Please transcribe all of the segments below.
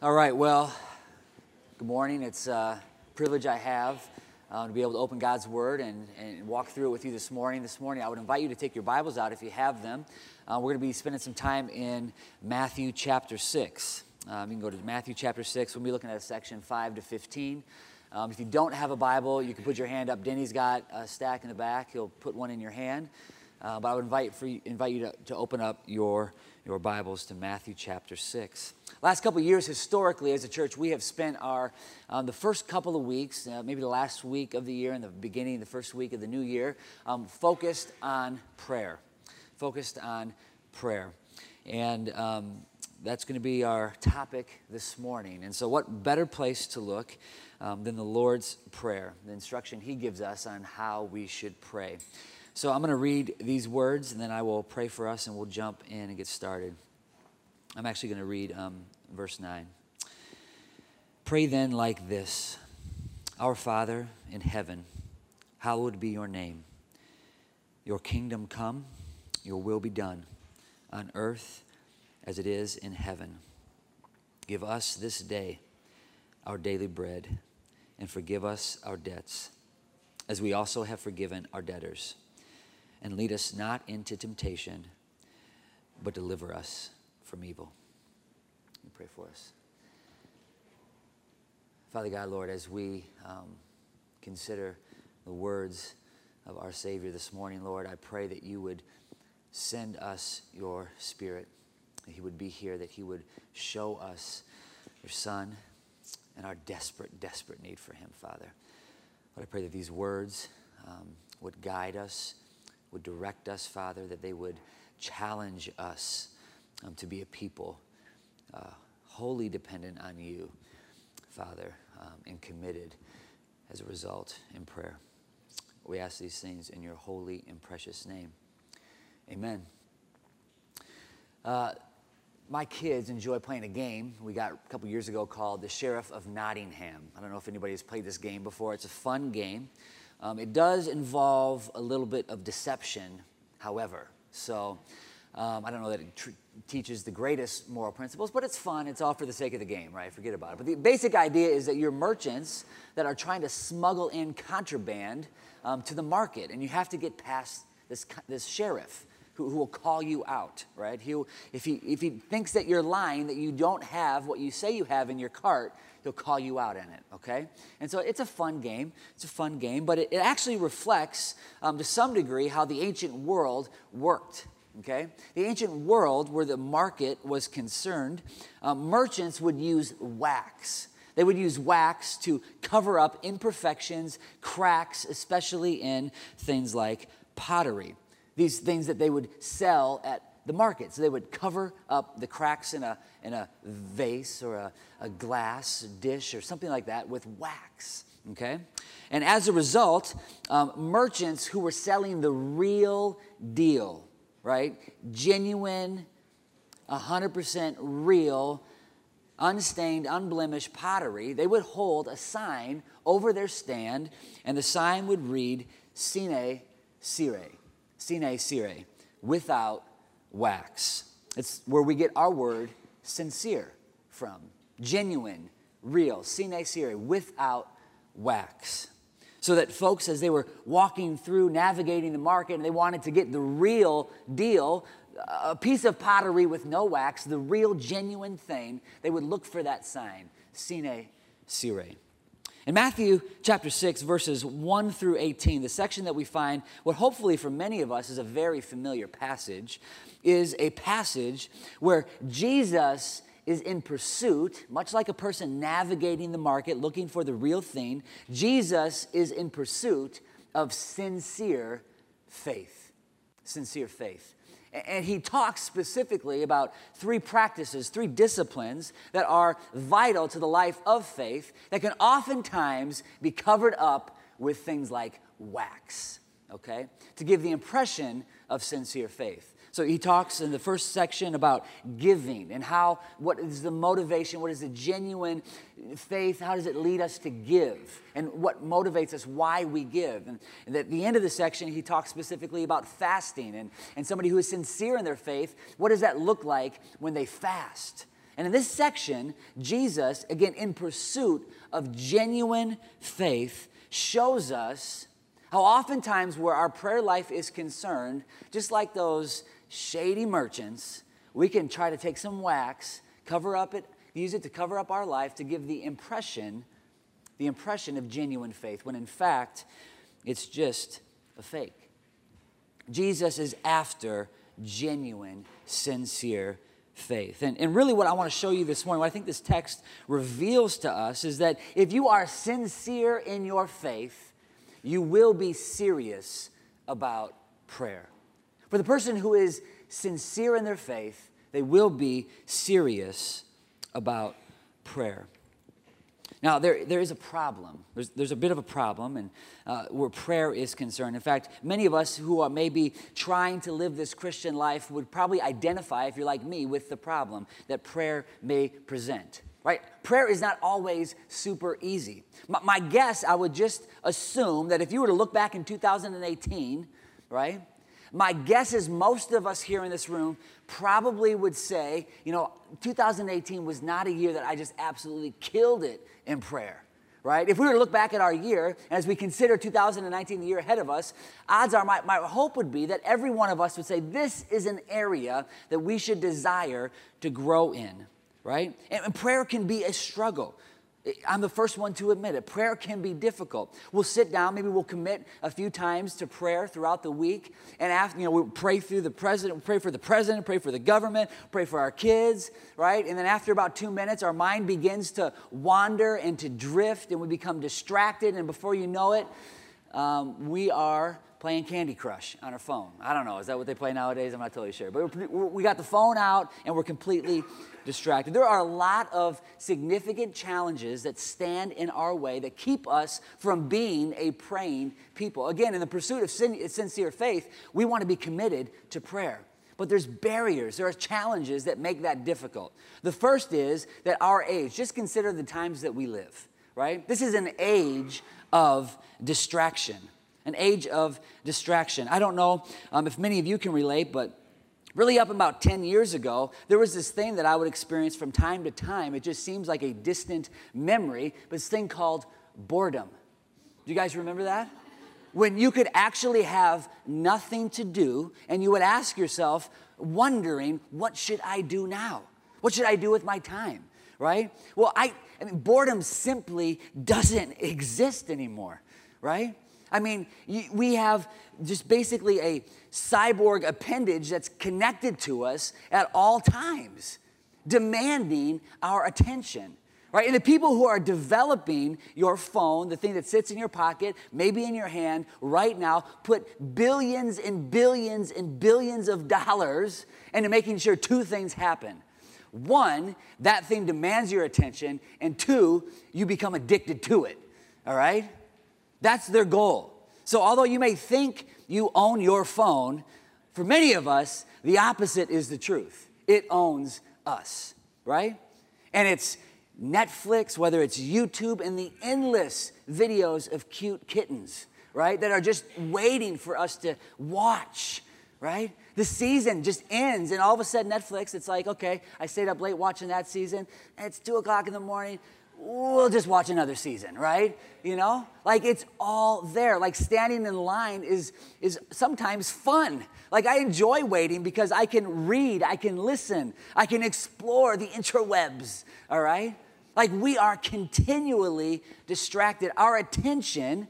All right, well, good morning. It's a privilege I have uh, to be able to open God's Word and, and walk through it with you this morning. This morning, I would invite you to take your Bibles out if you have them. Uh, we're going to be spending some time in Matthew chapter 6. Um, you can go to Matthew chapter 6. We'll be looking at section 5 to 15. Um, if you don't have a Bible, you can put your hand up. Denny's got a stack in the back. He'll put one in your hand. Uh, but I would invite, for you, invite you to, to open up your, your Bibles to Matthew chapter 6. Last couple years, historically, as a church, we have spent our um, the first couple of weeks, uh, maybe the last week of the year and the beginning, the first week of the new year, um, focused on prayer. Focused on prayer, and um, that's going to be our topic this morning. And so, what better place to look um, than the Lord's prayer, the instruction He gives us on how we should pray. So, I'm going to read these words, and then I will pray for us, and we'll jump in and get started. I'm actually going to read um, verse 9. Pray then like this Our Father in heaven, hallowed be your name. Your kingdom come, your will be done, on earth as it is in heaven. Give us this day our daily bread, and forgive us our debts, as we also have forgiven our debtors. And lead us not into temptation, but deliver us from evil. We pray for us. Father God, Lord, as we um, consider the words of our Savior this morning, Lord, I pray that you would send us your Spirit, that He would be here, that He would show us your Son and our desperate, desperate need for Him, Father. Lord, I pray that these words um, would guide us, would direct us, Father, that they would challenge us um, to be a people uh, wholly dependent on you, Father, um, and committed as a result in prayer. We ask these things in your holy and precious name. Amen. Uh, my kids enjoy playing a game we got a couple years ago called The Sheriff of Nottingham. I don't know if anybody has played this game before. It's a fun game. Um, it does involve a little bit of deception, however. So um, I don't know that it teaches the greatest moral principles, but it's fun. It's all for the sake of the game, right? Forget about it. But the basic idea is that you're merchants that are trying to smuggle in contraband um, to the market, and you have to get past this, this sheriff who, who will call you out, right? He'll, if, he, if he thinks that you're lying, that you don't have what you say you have in your cart, he'll call you out in it, okay? And so it's a fun game. It's a fun game, but it, it actually reflects um, to some degree how the ancient world worked okay? The ancient world, where the market was concerned, uh, merchants would use wax. They would use wax to cover up imperfections, cracks, especially in things like pottery. These things that they would sell at the market. So they would cover up the cracks in a, in a vase or a, a glass dish or something like that with wax. Okay? And as a result, um, merchants who were selling the real deal, right? Genuine, 100% real, unstained, unblemished pottery, they would hold a sign over their stand, and the sign would read, Sine Cire, Sine Cire, without wax. It's where we get our word sincere from. Genuine, real, sine cire, without wax so that folks, as they were walking through, navigating the market, and they wanted to get the real deal, a piece of pottery with no wax, the real genuine thing, they would look for that sign, sine cire. In Matthew chapter 6, verses 1 through 18, the section that we find, what hopefully for many of us is a very familiar passage, is a passage where Jesus is in pursuit, much like a person navigating the market looking for the real thing, Jesus is in pursuit of sincere faith. Sincere faith. And he talks specifically about three practices, three disciplines that are vital to the life of faith that can oftentimes be covered up with things like wax, okay? To give the impression of sincere faith. So he talks in the first section about giving and how, what is the motivation, what is the genuine faith, how does it lead us to give, and what motivates us, why we give. And, at the end of the section, he talks specifically about fasting and, and somebody who is sincere in their faith, what does that look like when they fast? And in this section, Jesus, again, in pursuit of genuine faith, shows us how oftentimes where our prayer life is concerned, just like those shady merchants, we can try to take some wax, cover up it, use it to cover up our life to give the impression, the impression of genuine faith, when in fact, it's just a fake. Jesus is after genuine, sincere faith. And, and really, what I want to show you this morning, what I think this text reveals to us, is that if you are sincere in your faith, you will be serious about prayer. For the person who is sincere in their faith, they will be serious about prayer. Now, there, there is a problem. There's, there's a bit of a problem and, uh, where prayer is concerned. In fact, many of us who are maybe trying to live this Christian life would probably identify, if you're like me, with the problem that prayer may present. Right? Prayer is not always super easy. My, my guess, I would just assume that if you were to look back in 2018, right, my guess is most of us here in this room probably would say, you know, 2018 was not a year that I just absolutely killed it in prayer, right? If we were to look back at our year, as we consider 2019 the year ahead of us, odds are my, my hope would be that every one of us would say, this is an area that we should desire to grow in, right? and, and prayer can be a struggle. I'm the first one to admit it. Prayer can be difficult. We'll sit down, maybe we'll commit a few times to prayer throughout the week, and after, you know, we'll pray through the president, we'll pray for the president, pray for the government, pray for our kids, right? And then after about two minutes, our mind begins to wander and to drift, and we become distracted, and before you know it, um, we are playing Candy Crush on her phone. I don't know, is that what they play nowadays? I'm not totally sure. But we got the phone out and we're completely distracted. There are a lot of significant challenges that stand in our way that keep us from being a praying people. Again, in the pursuit of sincere faith, we want to be committed to prayer. But there's barriers, there are challenges that make that difficult. The first is that our age, just consider the times that we live, right? This is an age of distraction an age of distraction. I don't know um, if many of you can relate, but really up about 10 years ago, there was this thing that I would experience from time to time. It just seems like a distant memory, but this thing called boredom. Do you guys remember that? When you could actually have nothing to do and you would ask yourself, wondering, what should I do now? What should I do with my time? Right? Well, I, I mean, boredom simply doesn't exist anymore, right? I mean, we have just basically a cyborg appendage that's connected to us at all times, demanding our attention. Right? And the people who are developing your phone, the thing that sits in your pocket, maybe in your hand right now, put billions and billions and billions of dollars into making sure two things happen. One, that thing demands your attention, and two, you become addicted to it. All right? That's their goal. So, although you may think you own your phone, for many of us, the opposite is the truth. It owns us, right? And it's Netflix, whether it's YouTube, and the endless videos of cute kittens, right? That are just waiting for us to watch, right? The season just ends, and all of a sudden, Netflix, it's like, okay, I stayed up late watching that season, and it's two o'clock in the morning we'll just watch another season, right? You know? Like it's all there. Like standing in line is is sometimes fun. Like I enjoy waiting because I can read, I can listen, I can explore the interwebs, all right? Like we are continually distracted. Our attention,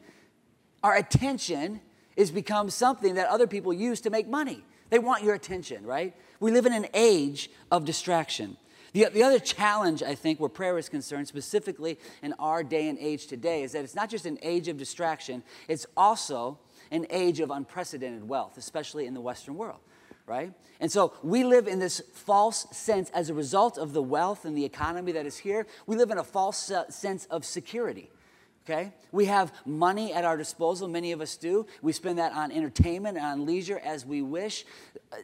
our attention is become something that other people use to make money. They want your attention, right? We live in an age of distraction. The, the other challenge, I think, where prayer is concerned, specifically in our day and age today, is that it's not just an age of distraction, it's also an age of unprecedented wealth, especially in the Western world, right? And so we live in this false sense as a result of the wealth and the economy that is here. We live in a false uh, sense of security. Okay? We have money at our disposal, many of us do. We spend that on entertainment and on leisure as we wish.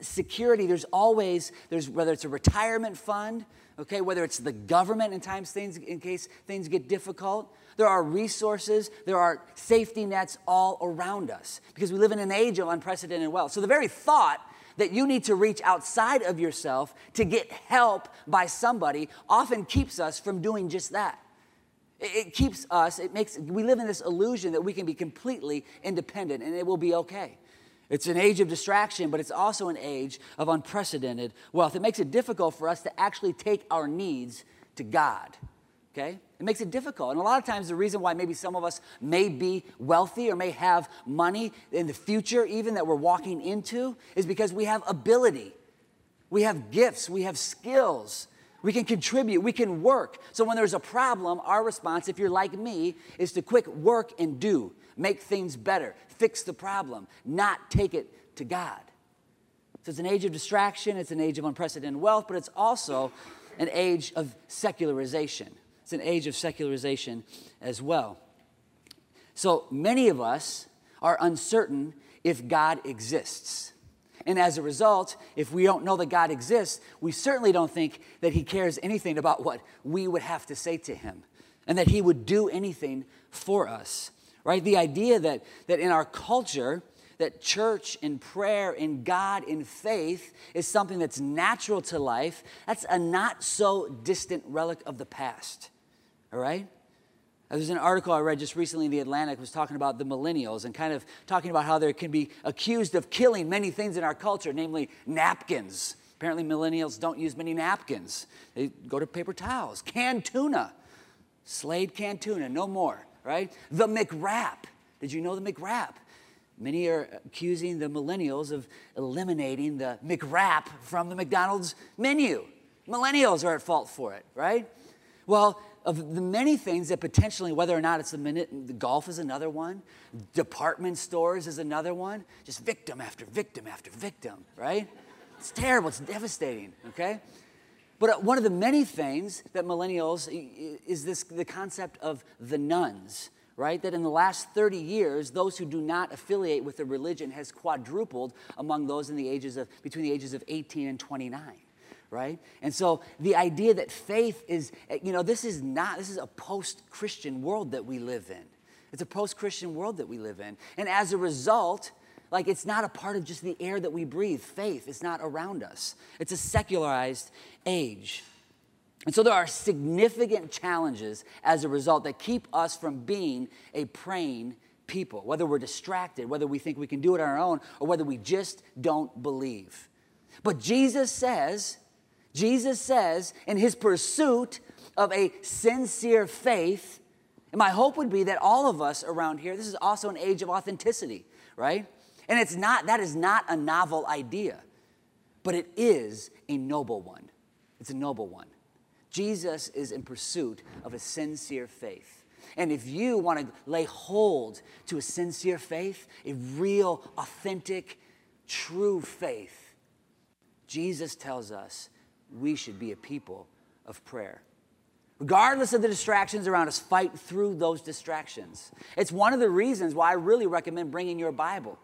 Security, there's always, there's whether it's a retirement fund, okay, whether it's the government in times things in case things get difficult. There are resources, there are safety nets all around us because we live in an age of unprecedented wealth. So the very thought that you need to reach outside of yourself to get help by somebody often keeps us from doing just that. It, keeps us, it makes, we live in this illusion that we can be completely independent and it will be okay. It's an age of distraction, but it's also an age of unprecedented wealth. It makes it difficult for us to actually take our needs to God. Okay? It makes it difficult. And a lot of times, the reason why maybe some of us may be wealthy or may have money in the future, even that we're walking into, is because we have ability. We have gifts. We have skills. We can contribute. We can work. So when there's a problem, our response, if you're like me, is to quick work and do, make things better, fix the problem, not take it to God. So it's an age of distraction, it's an age of unprecedented wealth, but it's also an age of secularization. It's an age of secularization as well. So many of us are uncertain if God exists. And as a result, if we don't know that God exists, we certainly don't think that He cares anything about what we would have to say to Him and that He would do anything for us, right? The idea that, that in our culture, that church and prayer and God and faith is something that's natural to life, that's a not so distant relic of the past all right? There's an article I read just recently in The Atlantic was talking about the millennials and kind of talking about how they can be accused of killing many things in our culture, namely napkins. Apparently, millennials don't use many napkins. They go to paper towels, canned tuna, Slade canned tuna, no more, right? The McWrap. Did you know the McWrap? Many are accusing the millennials of eliminating the McWrap from the McDonald's menu. Millennials are at fault for it, right? Well, of the many things that potentially, whether or not it's the minute, golf is another one, department stores is another one, just victim after victim after victim, right? It's terrible, it's devastating, okay? But uh, one of the many things that millennials is this the concept of the nones, right? That in the last 30 years, those who do not affiliate with a religion has quadrupled among those in the ages of between the ages of 18 and 29 right? And so the idea that faith is, you know, this is not, this is a post Christian world that we live in. It's a post Christian world that we live in. And as a result, like it's not a part of just the air that we breathe. Faith is not around us, it's a secularized age. And so there are significant challenges as a result that keep us from being a praying people, whether we're distracted, whether we think we can do it on our own, or whether we just don't believe. But Jesus says Jesus says, in his pursuit of a sincere faith, and my hope would be that all of us around here, this is also an age of authenticity, right? And it's not, that is not a novel idea, but it is a noble one. It's a noble one. Jesus is in pursuit of a sincere faith. And if you want to lay hold to a sincere faith, a real, authentic, true faith, Jesus tells us we should be a people of prayer. Regardless of the distractions around us, fight through those distractions. It's one of the reasons why I really recommend bringing your Bible,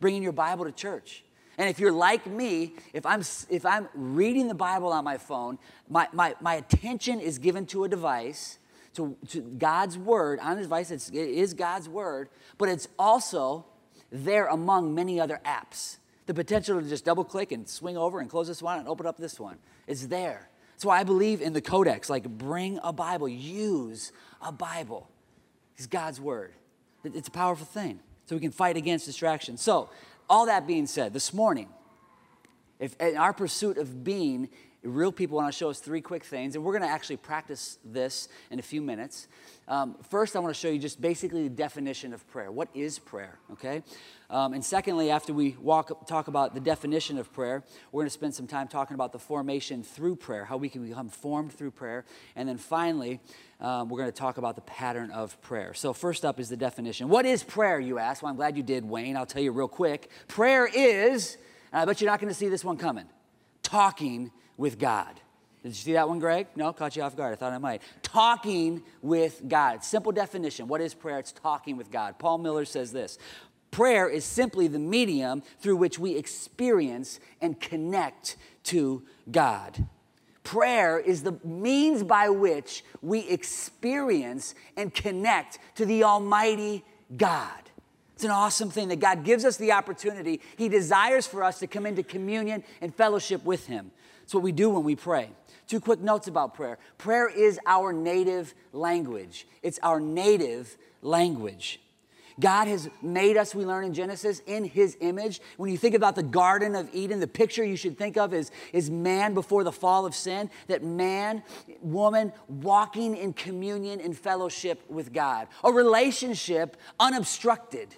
bringing your Bible to church. And if you're like me, if I'm, if I'm reading the Bible on my phone, my, my, my attention is given to a device, to, to God's Word on a device, it's, it is God's Word, but it's also there among many other apps. The potential to just double click and swing over and close this one and open up this one. It's there. That's why I believe in the codex. Like, bring a Bible, use a Bible. It's God's word. It's a powerful thing. So we can fight against distraction. So, all that being said, this morning, if in our pursuit of being real people want to show us three quick things, and we're going to actually practice this in a few minutes. Um, first, I want to show you just basically the definition of prayer. What is prayer? Okay. Um, and secondly, after we walk, talk about the definition of prayer, we're going to spend some time talking about the formation through prayer, how we can become formed through prayer. And then finally, um, we're going to talk about the pattern of prayer. So, first up is the definition. What is prayer, you ask? Well, I'm glad you did, Wayne. I'll tell you real quick. Prayer is, and I bet you're not going to see this one coming, talking with God. Did you see that one, Greg? No, caught you off guard. I thought I might. Talking with God. Simple definition. What is prayer? It's talking with God. Paul Miller says this Prayer is simply the medium through which we experience and connect to God. Prayer is the means by which we experience and connect to the Almighty God. It's an awesome thing that God gives us the opportunity. He desires for us to come into communion and fellowship with Him. It's what we do when we pray. Two quick notes about prayer prayer is our native language, it's our native language. God has made us, we learn in Genesis, in His image. When you think about the Garden of Eden, the picture you should think of is, is man before the fall of sin, that man, woman, walking in communion and fellowship with God, a relationship unobstructed.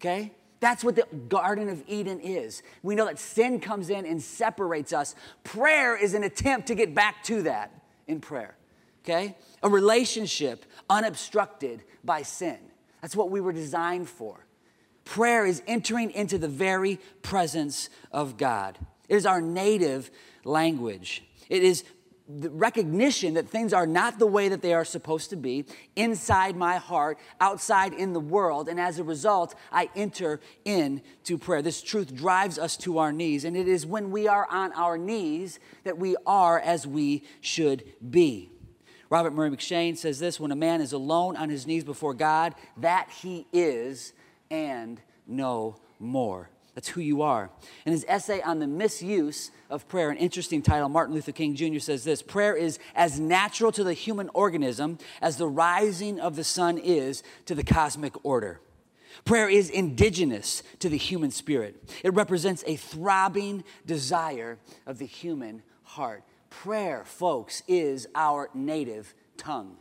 Okay? That's what the Garden of Eden is. We know that sin comes in and separates us. Prayer is an attempt to get back to that in prayer. Okay? A relationship unobstructed by sin. That's what we were designed for. Prayer is entering into the very presence of God. It is our native language. It is the recognition that things are not the way that they are supposed to be inside my heart, outside in the world, and as a result, I enter into prayer. This truth drives us to our knees, and it is when we are on our knees that we are as we should be. Robert Murray M'Cheyne says this when a man is alone on his knees before God, that he is and no more. That's who you are. In his essay on the misuse of prayer, an interesting title, Martin Luther King Jr. says this Prayer is as natural to the human organism as the rising of the sun is to the cosmic order. Prayer is indigenous to the human spirit, it represents a throbbing desire of the human heart. Prayer, folks, is our native tongue.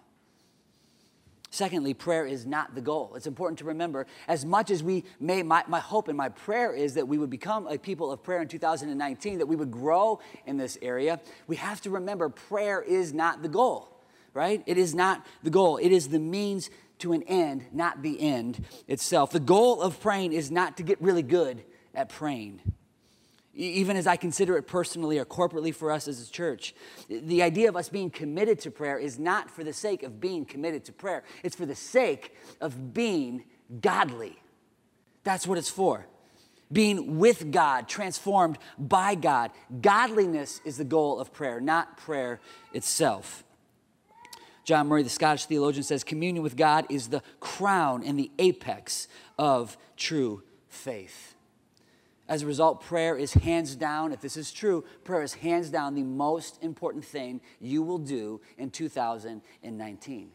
Secondly, prayer is not the goal. It's important to remember, as much as we may, my, my, hope and my prayer is that we would become a people of prayer in 2019, that we would grow in this area, we have to remember prayer is not the goal, right? It is not the goal. It is the means to an end, not the end itself. The goal of praying is not to get really good at praying even as I consider it personally or corporately for us as a church. The idea of us being committed to prayer is not for the sake of being committed to prayer, it's for the sake of being godly. That's what it's for. Being with God, transformed by God. Godliness is the goal of prayer, not prayer itself. John Murray, the Scottish theologian, says communion with God is the crown and the apex of true faith. As a result, prayer is hands down, if this is true, prayer is hands down the most important thing you will do in 2019.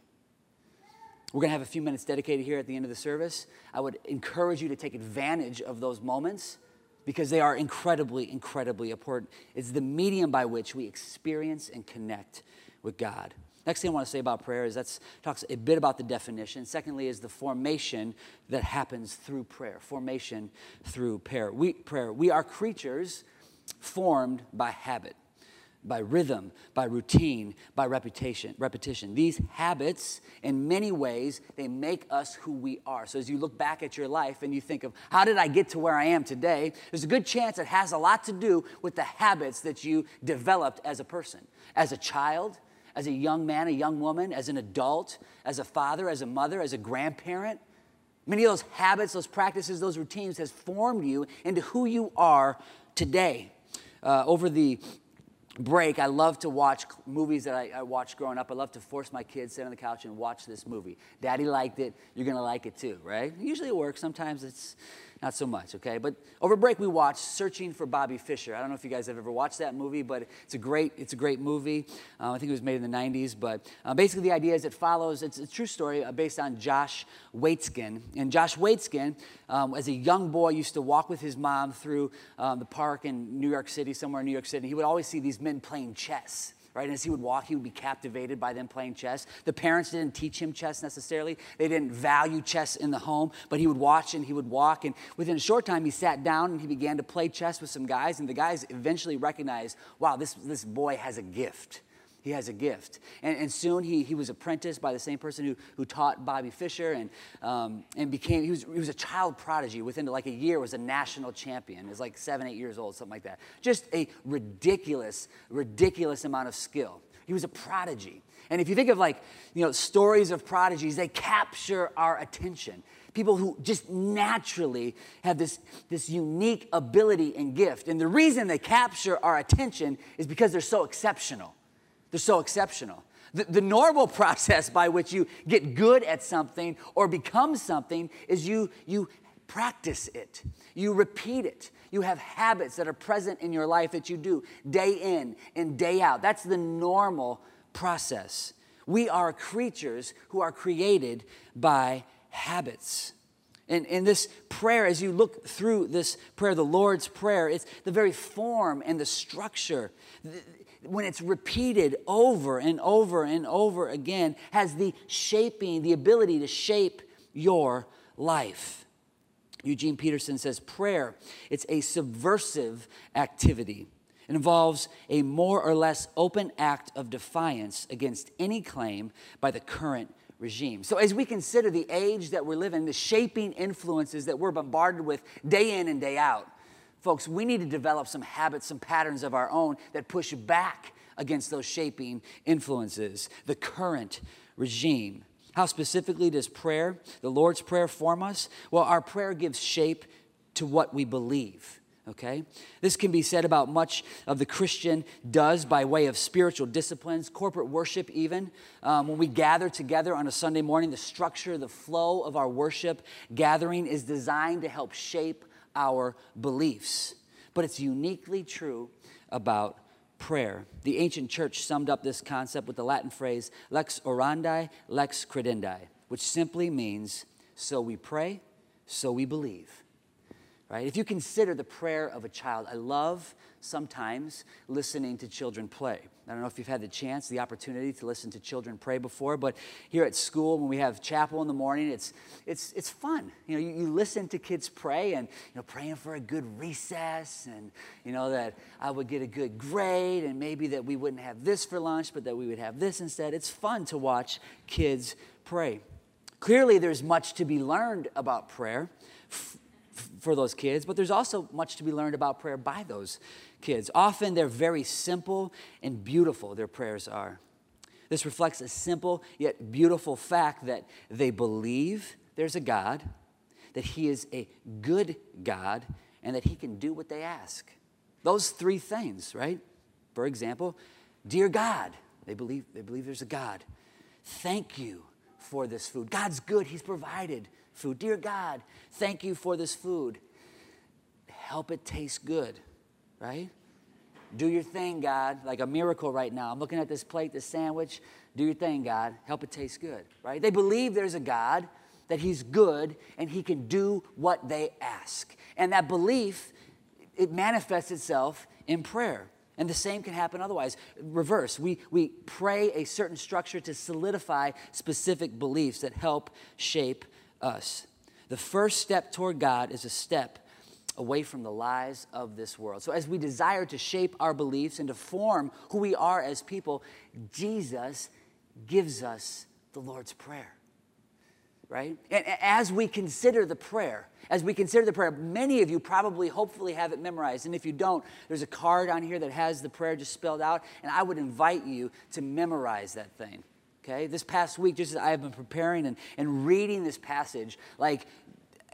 We're going to have a few minutes dedicated here at the end of the service. I would encourage you to take advantage of those moments because they are incredibly, incredibly important. It's the medium by which we experience and connect with God. Next thing I want to say about prayer is that talks a bit about the definition. Secondly, is the formation that happens through prayer. Formation through prayer. We, prayer. we are creatures formed by habit, by rhythm, by routine, by repetition. Repetition. These habits, in many ways, they make us who we are. So as you look back at your life and you think of how did I get to where I am today, there's a good chance it has a lot to do with the habits that you developed as a person, as a child as a young man, a young woman, as an adult, as a father, as a mother, as a grandparent. Many of those habits, those practices, those routines has formed you into who you are today. Uh, over the break, I love to watch movies that I, I, watched growing up. I love to force my kids sit on the couch and watch this movie. Daddy liked it, you're gonna like it too, right? Usually it works. Sometimes it's not so much, okay? But over break, we watched Searching for Bobby Fischer. I don't know if you guys have ever watched that movie, but it's a great, it's a great movie. Uh, I think it was made in the 90s, but uh, basically the idea is it follows, it's a true story uh, based on Josh Waitzkin. And Josh Waitzkin, um, as a young boy, used to walk with his mom through um, the park in New York City, somewhere in New York City. He would always see these men playing chess right? And as he would walk, he would be captivated by them playing chess. The parents didn't teach him chess necessarily, they didn't value chess in the home, but he would watch and he would walk. And within a short time, he sat down and he began to play chess with some guys. And the guys eventually recognized, wow, this, this boy has a gift he has a gift. And, and soon he, he was apprenticed by the same person who, who taught Bobby Fischer and, um, and became, he was, he was a child prodigy. Within like a year was a national champion. He was like seven, eight years old, something like that. Just a ridiculous, ridiculous amount of skill. He was a prodigy. And if you think of like, you know, stories of prodigies, they capture our attention. People who just naturally have this, this unique ability and gift. And the reason they capture our attention is because they're so exceptional. They're so exceptional. The, the normal process by which you get good at something or become something is you, you practice it, you repeat it. You have habits that are present in your life that you do day in and day out. That's the normal process. We are creatures who are created by habits. And in this prayer, as you look through this prayer, the Lord's Prayer, it's the very form and the structure, when it's repeated over and over and over again, has the shaping, the ability to shape your life. Eugene Peterson says prayer, it's a subversive activity. It involves a more or less open act of defiance against any claim by the current regime. So, as we consider the age that we're living, the shaping influences that we're bombarded with day in and day out, folks, we need to develop some habits, some patterns of our own that push back against those shaping influences, the current regime. How specifically does prayer, the Lord's Prayer, form us? Well, our prayer gives shape to what we believe okay? This can be said about much of the Christian does by way of spiritual disciplines, corporate worship, even. Um, when we gather together on a Sunday morning, the structure, the flow of our worship gathering is designed to help shape our beliefs. But it's uniquely true about prayer. The ancient church summed up this concept with the Latin phrase lex orandi, lex credendi, which simply means so we pray, so we believe right? If you consider the prayer of a child, I love sometimes listening to children play. I don't know if you've had the chance, the opportunity to listen to children pray before, but here at school, when we have chapel in the morning, it's, it's, it's fun. You know, you, you listen to kids pray and, you know, praying for a good recess and, you know, that I would get a good grade and maybe that we wouldn't have this for lunch, but that we would have this instead. It's fun to watch kids pray. Clearly, there's much to be learned about prayer for those kids, but there's also much to be learned about prayer by those kids. Often they're very simple and beautiful, their prayers are. This reflects a simple yet beautiful fact that they believe there's a God, that He is a good God, and that He can do what they ask. Those three things, right? For example, dear God, they believe, they believe there's a God. Thank you for this food. God's good, He's provided food. Dear God, thank you for this food. Help it taste good, right? Do your thing, God, like a miracle right now. I'm looking at this plate, this sandwich. Do your thing, God. Help it taste good, right? They believe there's a God, that He's good, and He can do what they ask. And that belief, it manifests itself in prayer. And the same can happen otherwise. Reverse, we, we pray a certain structure to solidify specific beliefs that help shape us. The first step toward God is a step away from the lies of this world. So, as we desire to shape our beliefs and to form who we are as people, Jesus gives us the Lord's Prayer. Right? And as we consider the prayer, as we consider the prayer, many of you probably, hopefully, have it memorized. And if you don't, there's a card on here that has the prayer just spelled out. And I would invite you to memorize that thing. Okay, this past week, just as I have been preparing and, and reading this passage, like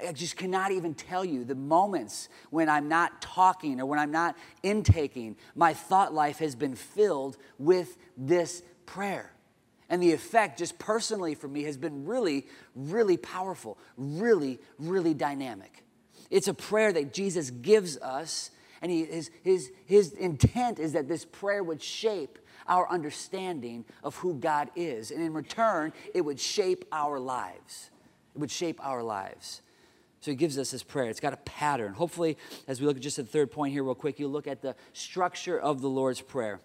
I just cannot even tell you the moments when I'm not talking or when I'm not intaking, my thought life has been filled with this prayer. And the effect, just personally for me, has been really, really powerful, really, really dynamic. It's a prayer that Jesus gives us, and he, his, his, his intent is that this prayer would shape our understanding of who God is. And in return, it would shape our lives. It would shape our lives. So he gives us this prayer. It's got a pattern. Hopefully, as we look at just the third point here, real quick, you look at the structure of the Lord's Prayer.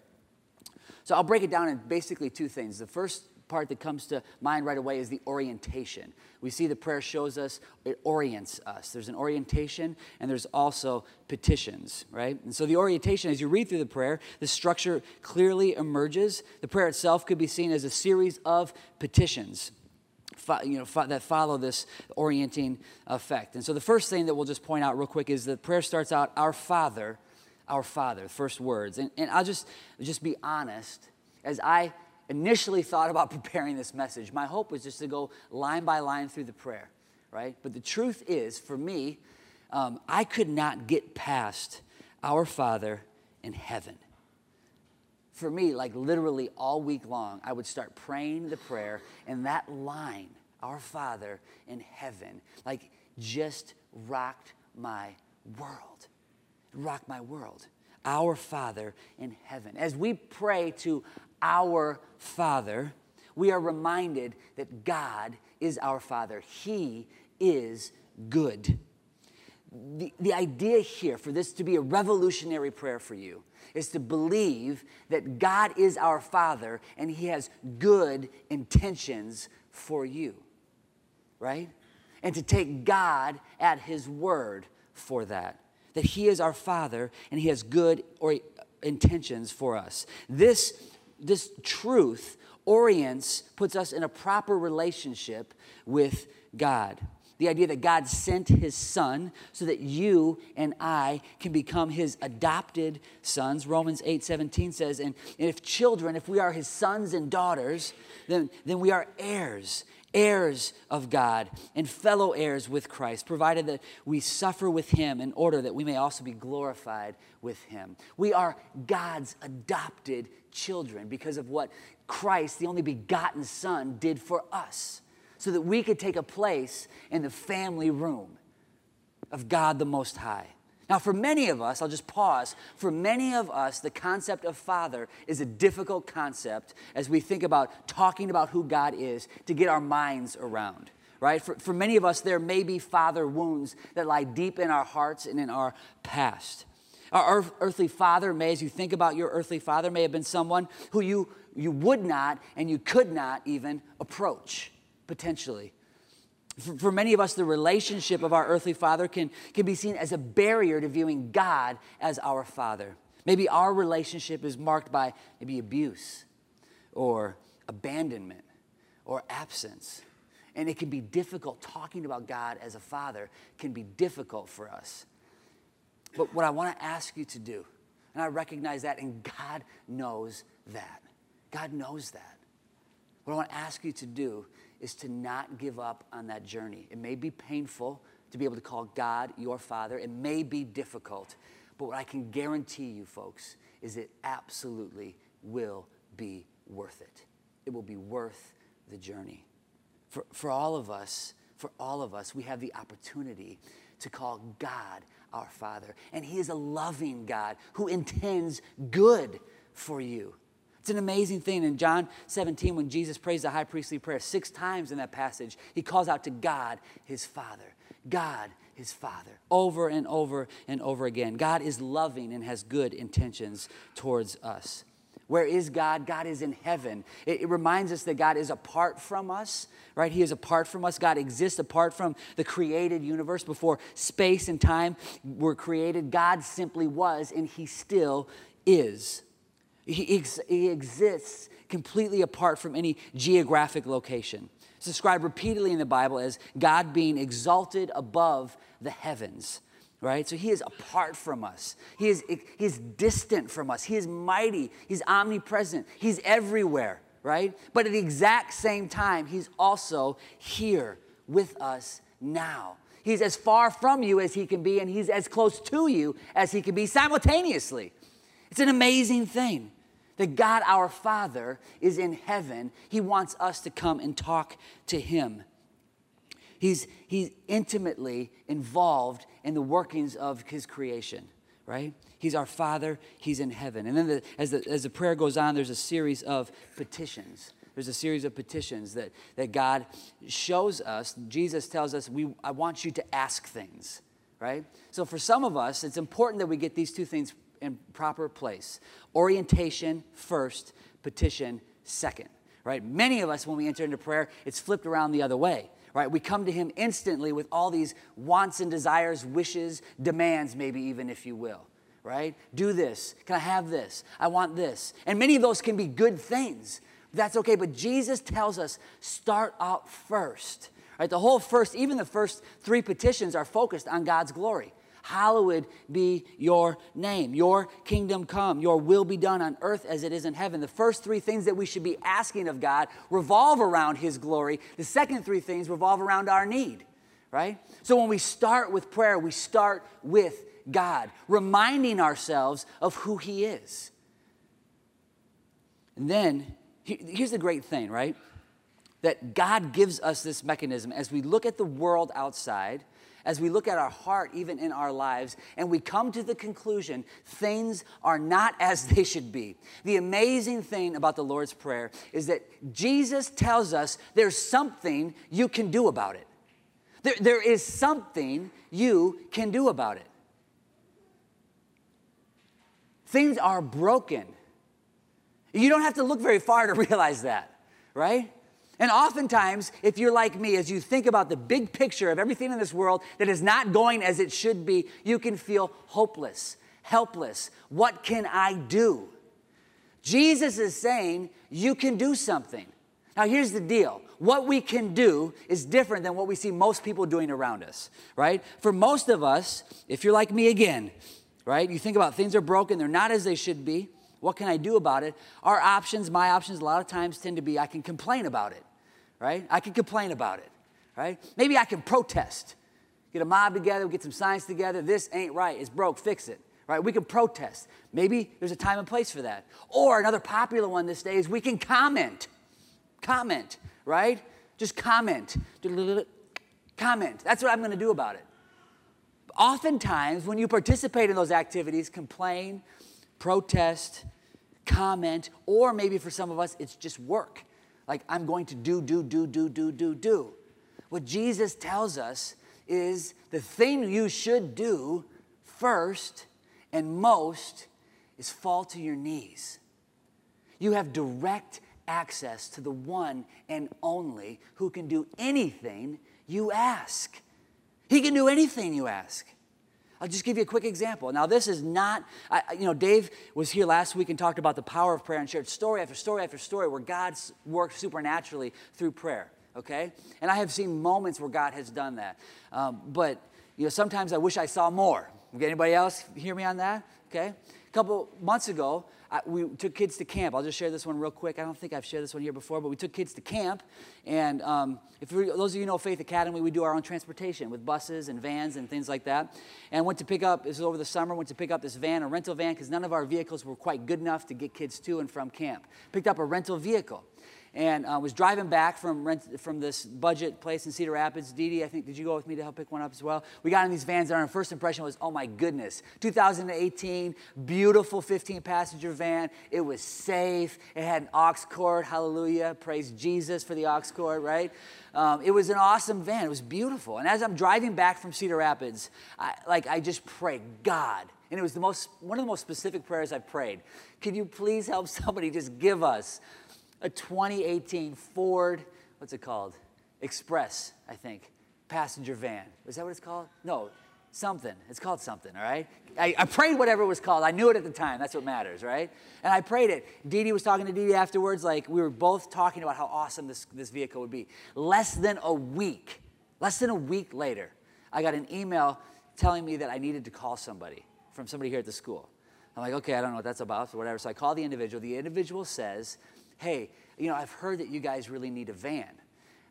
So I'll break it down in basically two things. The first part that comes to mind right away is the orientation. We see the prayer shows us, it orients us. There's an orientation and there's also petitions, right? And so the orientation, as you read through the prayer, the structure clearly emerges. The prayer itself could be seen as a series of petitions. You know, that follow this orienting effect. And so the first thing that we'll just point out real quick is the prayer starts out, Our Father, our Father, first words. And, and I'll just, just be honest, as I initially thought about preparing this message, my hope was just to go line by line through the prayer, right? But the truth is, for me, um, I could not get past our Father in heaven. For me, like literally all week long, I would start praying the prayer, and that line, Our Father in heaven, like just rocked my world. Rocked my world. Our Father in heaven. As we pray to our Father, we are reminded that God is our Father. He is good. The, the idea here for this to be a revolutionary prayer for you is to believe that God is our Father and He has good intentions for you, right? And to take God at His word for that. That He is our Father and He has good or intentions for us. This, this truth orients, puts us in a proper relationship with God the idea that God sent his son so that you and I can become his adopted sons. Romans 8 17 says, and, and if children, if we are his sons and daughters, then, then we are heirs, heirs of God and fellow heirs with Christ, provided that we suffer with him in order that we may also be glorified with him. We are God's adopted children because of what Christ, the only begotten Son, did for us so that we could take a place in the family room of God the Most High. Now, for many of us, I'll just pause. For many of us, the concept of father is a difficult concept as we think about talking about who God is to get our minds around, right? For, for many of us, there may be father wounds that lie deep in our hearts and in our past. Our earthly father may, as you think about your earthly father, may have been someone who you, you would not and you could not even approach potentially. For, for many of us, the relationship of our earthly father can, can be seen as a barrier to viewing God as our father. Maybe our relationship is marked by maybe abuse or abandonment or absence. And it can be difficult talking about God as a father can be difficult for us. But what I want to ask you to do, and I recognize that, and God knows that. God knows that. What I want to ask you to do is to not give up on that journey. It may be painful to be able to call God your Father, it may be difficult, but what I can guarantee you, folks, is it absolutely will be worth it. It will be worth the journey. For, for all of us, for all of us, we have the opportunity to call God our Father. And He is a loving God who intends good for you. It's an amazing thing. In John 17, when Jesus prays the high priestly prayer, six times in that passage, he calls out to God, his Father. God, his Father, over and over and over again. God is loving and has good intentions towards us. Where is God? God is in heaven. It, it, reminds us that God is apart from us, right? He is apart from us. God exists apart from the created universe. Before space and time were created, God simply was, and He still is. He, ex- he exists completely apart from any geographic location. It's described repeatedly in the Bible as God being exalted above the heavens right? So he is apart from us. He is, he is distant from us. He is mighty. He's omnipresent. He's everywhere, right? But at the exact same time, he's also here with us now. He's as far from you as he can be, and he's as close to you as he can be simultaneously. It's an amazing thing that God our Father is in heaven. He wants us to come and talk to Him. He's, he's intimately involved in the workings of His creation, right? He's our Father, He's in heaven. And then the, as, the, as the prayer goes on, there's a series of petitions. There's a series of petitions that, that God shows us. Jesus tells us, we, I want you to ask things, right? So for some of us, it's important that we get these two things in proper place. Orientation first, petition second, right? Many of us, when we enter into prayer, it's flipped around the other way, right? We come to Him instantly with all these wants and desires, wishes, demands, maybe even, if you will, right? Do this. Can I have this? I want this. And many of those can be good things. That's okay, but Jesus tells us start out first. Right? The whole first, even the first three petitions are focused on God's glory. Hallowed be your name. Your kingdom come. Your will be done on earth as it is in heaven. The first three things that we should be asking of God revolve around His glory. The second three things revolve around our need, right? So when we start with prayer, we start with God, reminding ourselves of who He is. And then, here's the great thing, right? That God gives us this mechanism as we look at the world outside, as we look at our heart, even in our lives, and we come to the conclusion things are not as they should be. The amazing thing about the Lord's Prayer is that Jesus tells us there's something you can do about it. There, there is something you can do about it. Things are broken. You don't have to look very far to realize that, right? And oftentimes, if you're like me, as you think about the big picture of everything in this world that is not going as it should be, you can feel hopeless, helpless. What can I do? Jesus is saying you can do something. Now, here's the deal what we can do is different than what we see most people doing around us, right? For most of us, if you're like me again, right, you think about things are broken, they're not as they should be. What can I do about it? Our options, my options, a lot of times tend to be I can complain about it right? I can complain about it, right? Maybe I can protest. Get a mob together, get some signs together. This ain't right. It's broke. Fix it. Right? We can protest. Maybe there's a time and place for that. Or another popular one this day is we can comment. Comment, right? Just comment. Comment. That's what I'm going to do about it. Oftentimes, when you participate in those activities, complain, protest, comment, or maybe for some of us, it's just work like I'm going to do, do, do, do, do, do, do. What Jesus tells us is the thing you should do first and most is fall to your knees. You have direct access to the one and only who can do anything you ask. He can do anything you ask. I'll just give you a quick example. Now, this is not, I, you know, Dave was here last week and talked about the power of prayer and shared story after story after story where God's worked supernaturally through prayer, okay? And I have seen moments where God has done that. Um, but, you know, sometimes I wish I saw more. Anybody else hear me on that? Okay? A couple months ago, I, we took kids to camp. I'll just share this one real quick. I don't think I've shared this one here before, but we took kids to camp. And um, if those of you know Faith Academy, we do our own transportation with buses and vans and things like that. And went to pick up, this was over the summer, went to pick up this van, a rental van, because none of our vehicles were quite good enough to get kids to and from camp. Picked up a rental vehicle and uh, was driving back from rent, from this budget place in Cedar Rapids. Dee Dee, I think, did you go with me to help pick one up as well? We got in these vans, and our first impression was, oh my goodness, 2018, beautiful 15 passenger van. It was safe. It had an aux cord. Hallelujah. Praise Jesus for the aux cord, right? Um, it was an awesome van. It was beautiful. And as I'm driving back from Cedar Rapids, I, like I just pray, God, and it was the most one of the most specific prayers I've prayed. Could you please help somebody just give us a 2018 Ford, what's it called? Express, I think, passenger van. Is that what it's called? No, something. It's called something, all right? I, I, prayed whatever it was called. I knew it at the time. That's what matters, right? And I prayed it. Dee Dee was talking to Dee Dee afterwards. Like, we were both talking about how awesome this, this vehicle would be. Less than a week, less than a week later, I got an email telling me that I needed to call somebody from somebody here at the school. I'm like, okay, I don't know what that's about, or whatever. So I call the individual. The individual says, hey, you know, I've heard that you guys really need a van.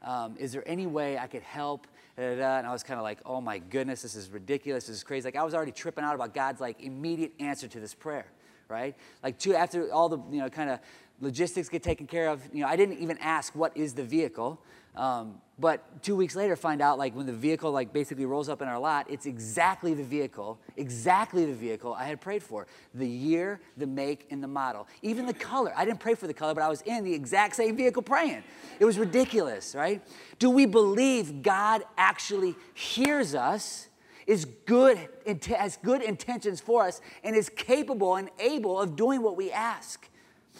Um, is there any way I could help? And I was kind of like, oh my goodness, this is ridiculous. This is crazy. Like I was already tripping out about God's like immediate answer to this prayer, right? Like two, after all the, you know, kind of logistics get taken care of, you know, I didn't even ask what is the vehicle. Um, but two weeks later, find out like when the vehicle like basically rolls up in our lot, it's exactly the vehicle, exactly the vehicle I had prayed for. The year, the make, and the model. Even the color. I didn't pray for the color, but I was in the exact same vehicle praying. It was ridiculous, right? Do we believe God actually hears us? Is good, has good intentions for us, and is capable and able of doing what we ask.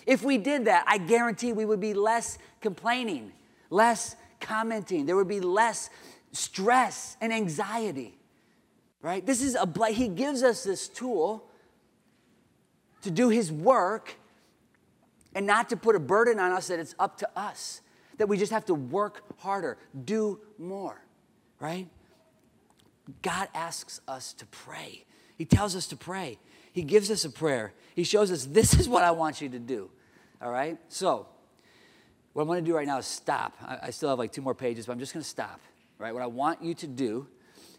If we did that, I guarantee we would be less complaining, less commenting. There would be less stress and anxiety. Right? This is a he gives us this tool to do his work and not to put a burden on us that it's up to us. That we just have to work harder, do more. Right? God asks us to pray. He tells us to pray. He gives us a prayer. He shows us this is what I want you to do. All right? So, what I'm going to do right now is stop. I, I still have like two more pages, but I'm just going to stop. Right? What I want you to do,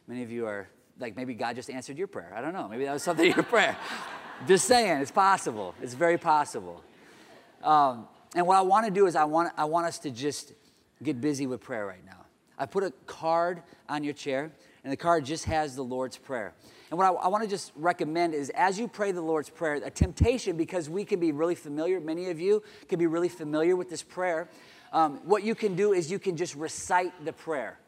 many of you are like, maybe God just answered your prayer. I don't know. Maybe that was something in your prayer. just saying, it's possible. It's very possible. Um, and what I want to do is I want, I want us to just get busy with prayer right now. I put a card on your chair, and the card just has the Lord's Prayer. And what I, I want to just recommend is as you pray the Lord's Prayer, a temptation, because we can be really familiar, many of you can be really familiar with this prayer. Um, what you can do is you can just recite the prayer.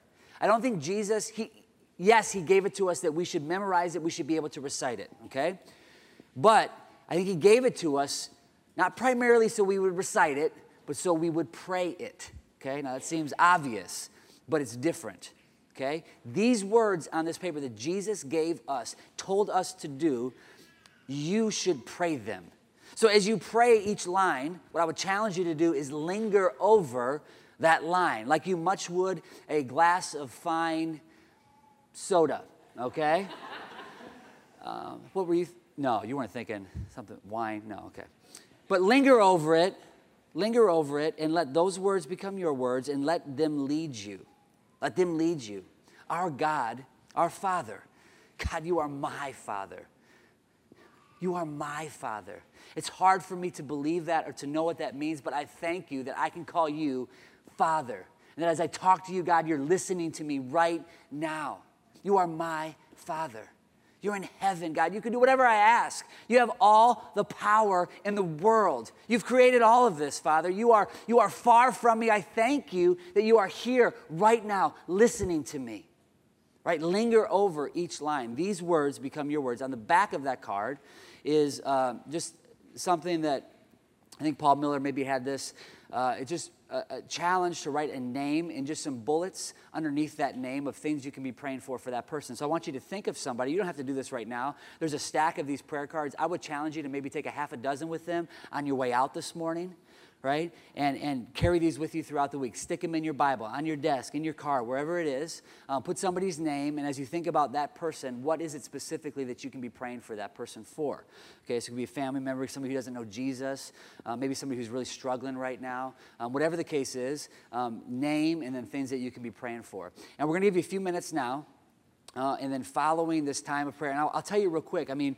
I don't think Jesus, he, yes, he gave it to us that we should memorize it, we should be able to recite it, okay? But I think he gave it to us not primarily so we would recite it, but so we would pray it, okay? Now that seems obvious, but it's different okay? These words on this paper that Jesus gave us, told us to do, you should pray them. So as you pray each line, what I would challenge you to do is linger over that line, like you much would a glass of fine soda, okay? um, what were you? Th- no, you weren't thinking something, wine? No, okay. But linger over it, linger over it, and let those words become your words and let them lead you. Let them lead you. Our God, our Father, God, you are my Father. You are my Father. It's hard for me to believe that or to know what that means, but I thank you that I can call you Father. And that as I talk to you, God, you're listening to me right now. You are my Father. You're in heaven, God. You can do whatever I ask. You have all the power in the world. You've created all of this, Father. You are, you are far from me. I thank you that you are here right now listening to me. Right? Linger over each line. These words become your words. On the back of that card is uh, just something that I think Paul Miller maybe had this. Uh, it's just a, a, challenge to write a name and just some bullets underneath that name of things you can be praying for for that person. So I want you to think of somebody. You don't have to do this right now. There's a stack of these prayer cards. I would challenge you to maybe take a half a dozen with them on your way out this morning right? And, and carry these with you throughout the week. Stick them in your Bible, on your desk, in your car, wherever it is. Um, put somebody's name, and as you think about that person, what is it specifically that you can be praying for that person for? Okay, so it could be a family member, somebody who doesn't know Jesus, uh, maybe somebody who's really struggling right now. Um, whatever the case is, um, name and then things that you can be praying for. And we're going to give you a few minutes now. Uh, and then following this time of prayer, and I'll, I'll tell you real quick. I mean,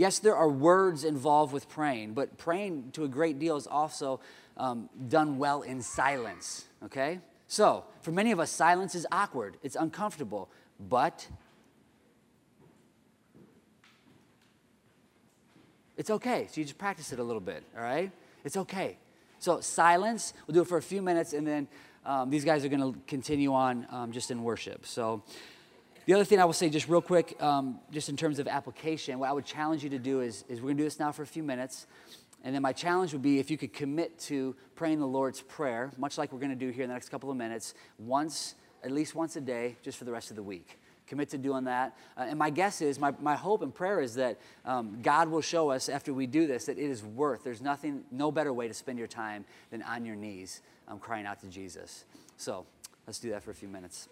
yes, there are words involved with praying, but praying to a great deal is also um, done well in silence, okay? So, for many of us, silence is awkward, it's uncomfortable, but it's okay. So, you just practice it a little bit, all right? It's okay. So, silence, we'll do it for a few minutes, and then um, these guys are going to continue on um, just in worship. So, the other thing I will say, just real quick, um, just in terms of application, what I would challenge you to do is, is we're going to do this now for a few minutes. And then my challenge would be if you could commit to praying the Lord's Prayer, much like we're going to do here in the next couple of minutes, once, at least once a day, just for the rest of the week. Commit to doing that. Uh, and my guess is, my, my hope and prayer is that um, God will show us after we do this that it is worth, there's nothing, no better way to spend your time than on your knees um, crying out to Jesus. So let's do that for a few minutes.